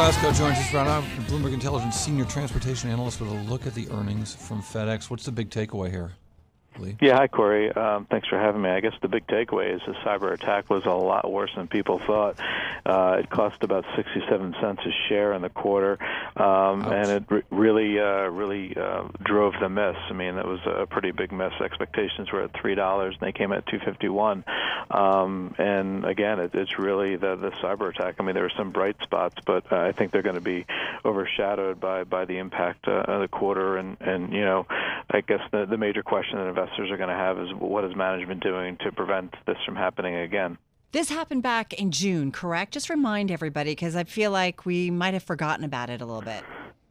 Klaskow joins us right now. Bloomberg Intelligence senior transportation analyst with a look at the earnings from FedEx. What's the big takeaway here? Lee? Yeah, hi Cory. Um, thanks for having me. I guess the big takeaway is the cyber attack was a lot worse than people thought. Uh, it cost about 67 cents a share in the quarter, um, and it re- really, uh, really uh, drove the miss. I mean, it was a pretty big miss. Expectations were at three dollars, and they came at 251. Um, and again, it, it's really the the cyber attack. I mean, there were some bright spots, but uh, I think they're going to be overshadowed by by the impact uh, of the quarter. And and you know, I guess the the major question that investors are going to have is what is management doing to prevent this from happening again? This happened back in June, correct? Just remind everybody because I feel like we might have forgotten about it a little bit.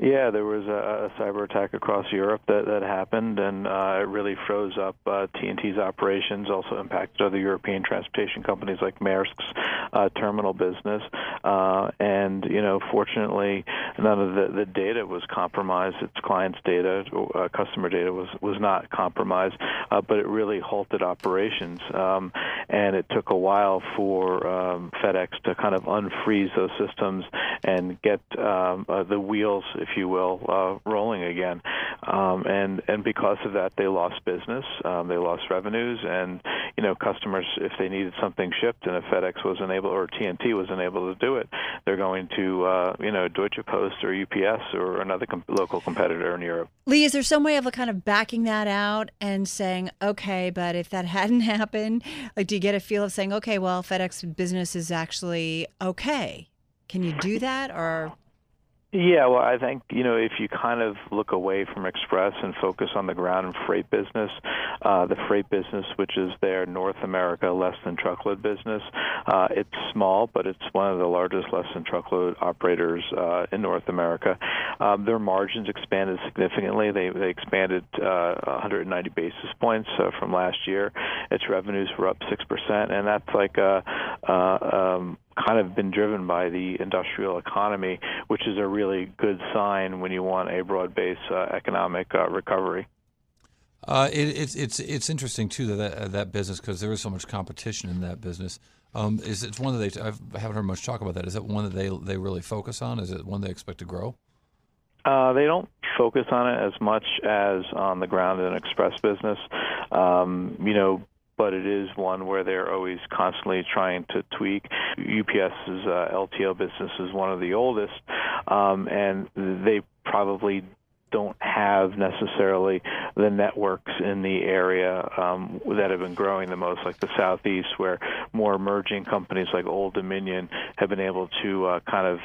Yeah, there was a, a cyber attack across Europe that, that happened, and uh, it really froze up uh, TNT's operations. Also impacted other European transportation companies like Maersk's uh, terminal business. Uh, and you know, fortunately, none of the, the data was compromised. Its clients' data, uh, customer data, was was not compromised, uh, but it really halted operations. Um, and it took a while for um, FedEx to kind of unfreeze those systems and get um, uh, the wheels, if you will, uh, rolling again. Um, and and because of that, they lost business, um, they lost revenues, and you know, customers, if they needed something shipped and if FedEx wasn't able or TNT wasn't able to do it, they're going to uh, you know Deutsche Post or UPS or another com- local competitor in Europe. Lee, is there some way of kind of backing that out and saying, okay, but if that hadn't happened, like, do you get a feel of saying, okay, well, FedEx business is actually okay? Can you do that, or yeah, well, I think you know if you kind of look away from Express and focus on the ground and freight business, uh, the freight business, which is their North America less than truckload business, uh, it's small, but it's one of the largest less than truckload operators uh, in North America. Um, their margins expanded significantly. They they expanded uh, 190 basis points uh, from last year. Its revenues were up six percent, and that's like a. Uh, um, kind of been driven by the industrial economy, which is a really good sign when you want a broad-based uh, economic uh, recovery. Uh, it, it's it's it's interesting too that that, that business because there is so much competition in that business. Um, is it one that they? I've, I haven't heard much talk about that. Is it one that they they really focus on? Is it one they expect to grow? Uh, they don't focus on it as much as on the ground and express business. Um, you know, but it is one where they're always constantly trying to tweak. UPS's uh, LTL business is one of the oldest, um, and they probably don't have necessarily the networks in the area um, that have been growing the most, like the Southeast, where more emerging companies like Old Dominion have been able to uh, kind of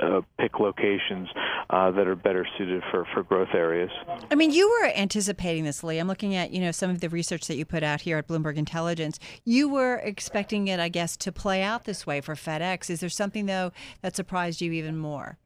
uh, pick locations uh, that are better suited for, for growth areas. I mean, you were anticipating this, Lee. I'm looking at you know some of the research that you put out here at Bloomberg Intelligence. You were expecting it, I guess, to play out this way for FedEx. Is there something though that surprised you even more?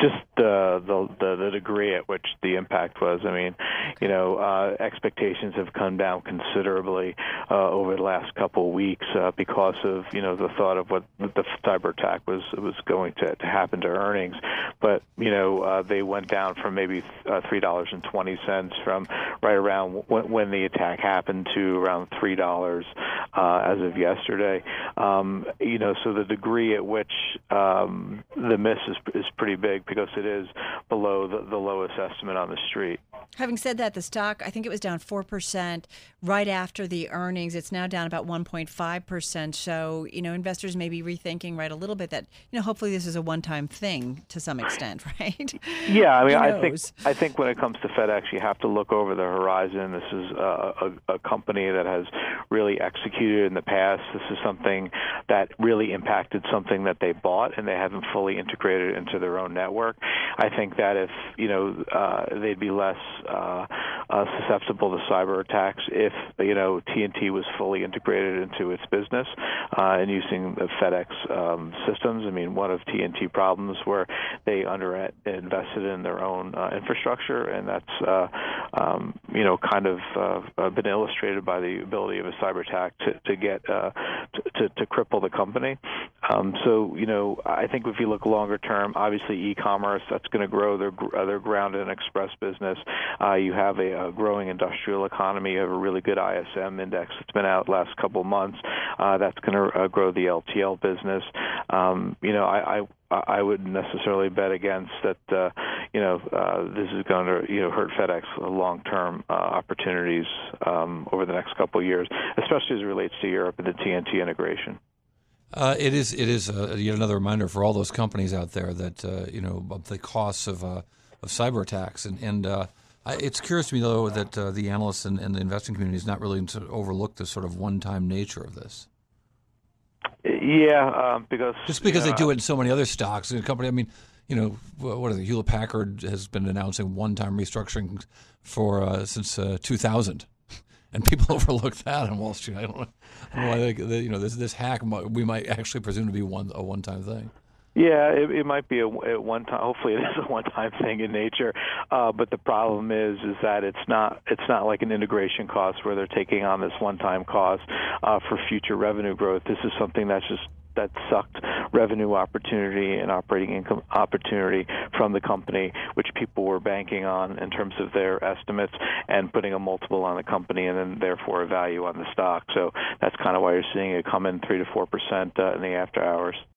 just the, the the degree at which the impact was. I mean, you know, uh, expectations have come down considerably uh, over the last couple of weeks uh, because of you know the thought of what the cyber attack was was going to, to happen to earnings. But you know, uh, they went down from maybe uh, three dollars and twenty cents from right around when, when the attack happened to around three dollars uh, as of yesterday. Um, you know, so the degree at which um, the miss is is pretty big because it is below the, the lowest estimate on the street. Having said that, the stock, I think it was down 4% right after the earnings. It's now down about 1.5%. So, you know, investors may be rethinking, right, a little bit that, you know, hopefully this is a one time thing to some extent, right? Yeah, I mean, I think, I think when it comes to FedEx, you have to look over the horizon. This is a, a, a company that has really executed in the past. This is something that really impacted something that they bought and they haven't fully integrated into their own network. I think that if, you know, uh, they'd be less uh, uh, susceptible to cyber attacks if you know TNT was fully integrated into its business uh, and using the FedEx um, systems. I mean, one of TNT problems where they under invested in their own uh, infrastructure, and that's uh, um, you know kind of uh, been illustrated by the ability of a cyber attack to, to get uh, to, to, to cripple the company. Um, so, you know, I think if you look longer term, obviously e-commerce that's going to grow their ground and express business. Uh, you have a, a, growing industrial economy. You have a really good ISM index that's been out last couple months. Uh, that's going to uh, grow the LTL business. Um, you know, I, I I wouldn't necessarily bet against that. Uh, you know, uh, this is going to you know hurt FedEx long-term uh, opportunities um, over the next couple of years, especially as it relates to Europe and the TNT integration. Uh, it is it is uh, yet another reminder for all those companies out there that uh, you know of the costs of of cyber attacks and and. it's curious to me, though, that the analysts and, and, the investing community is not really to overlook the sort of one-time nature of this. Yeah, um, because just because you know, they do it in so many other stocks. The company, I mean, you know, what are they? Hewlett Packard has been announcing one-time restructuring for uh, since uh, 2000, and people overlook that on Wall Street. I don't know, I don't know why they, they, you know this this hack we might actually presume to be one a one-time thing. Yeah, it, it might be a, a one time. Hopefully, it is a one-time thing in nature. Uh, but the problem is, is that it's not. It's not like an integration cost where they're taking on this one-time cost uh, for future revenue growth. This is something that's just that sucked revenue opportunity and operating income opportunity from the company, which people were banking on in terms of their estimates and putting a multiple on the company and then therefore a value on the stock. So that's kind of why you're seeing it come in three to four percent uh, in the after hours.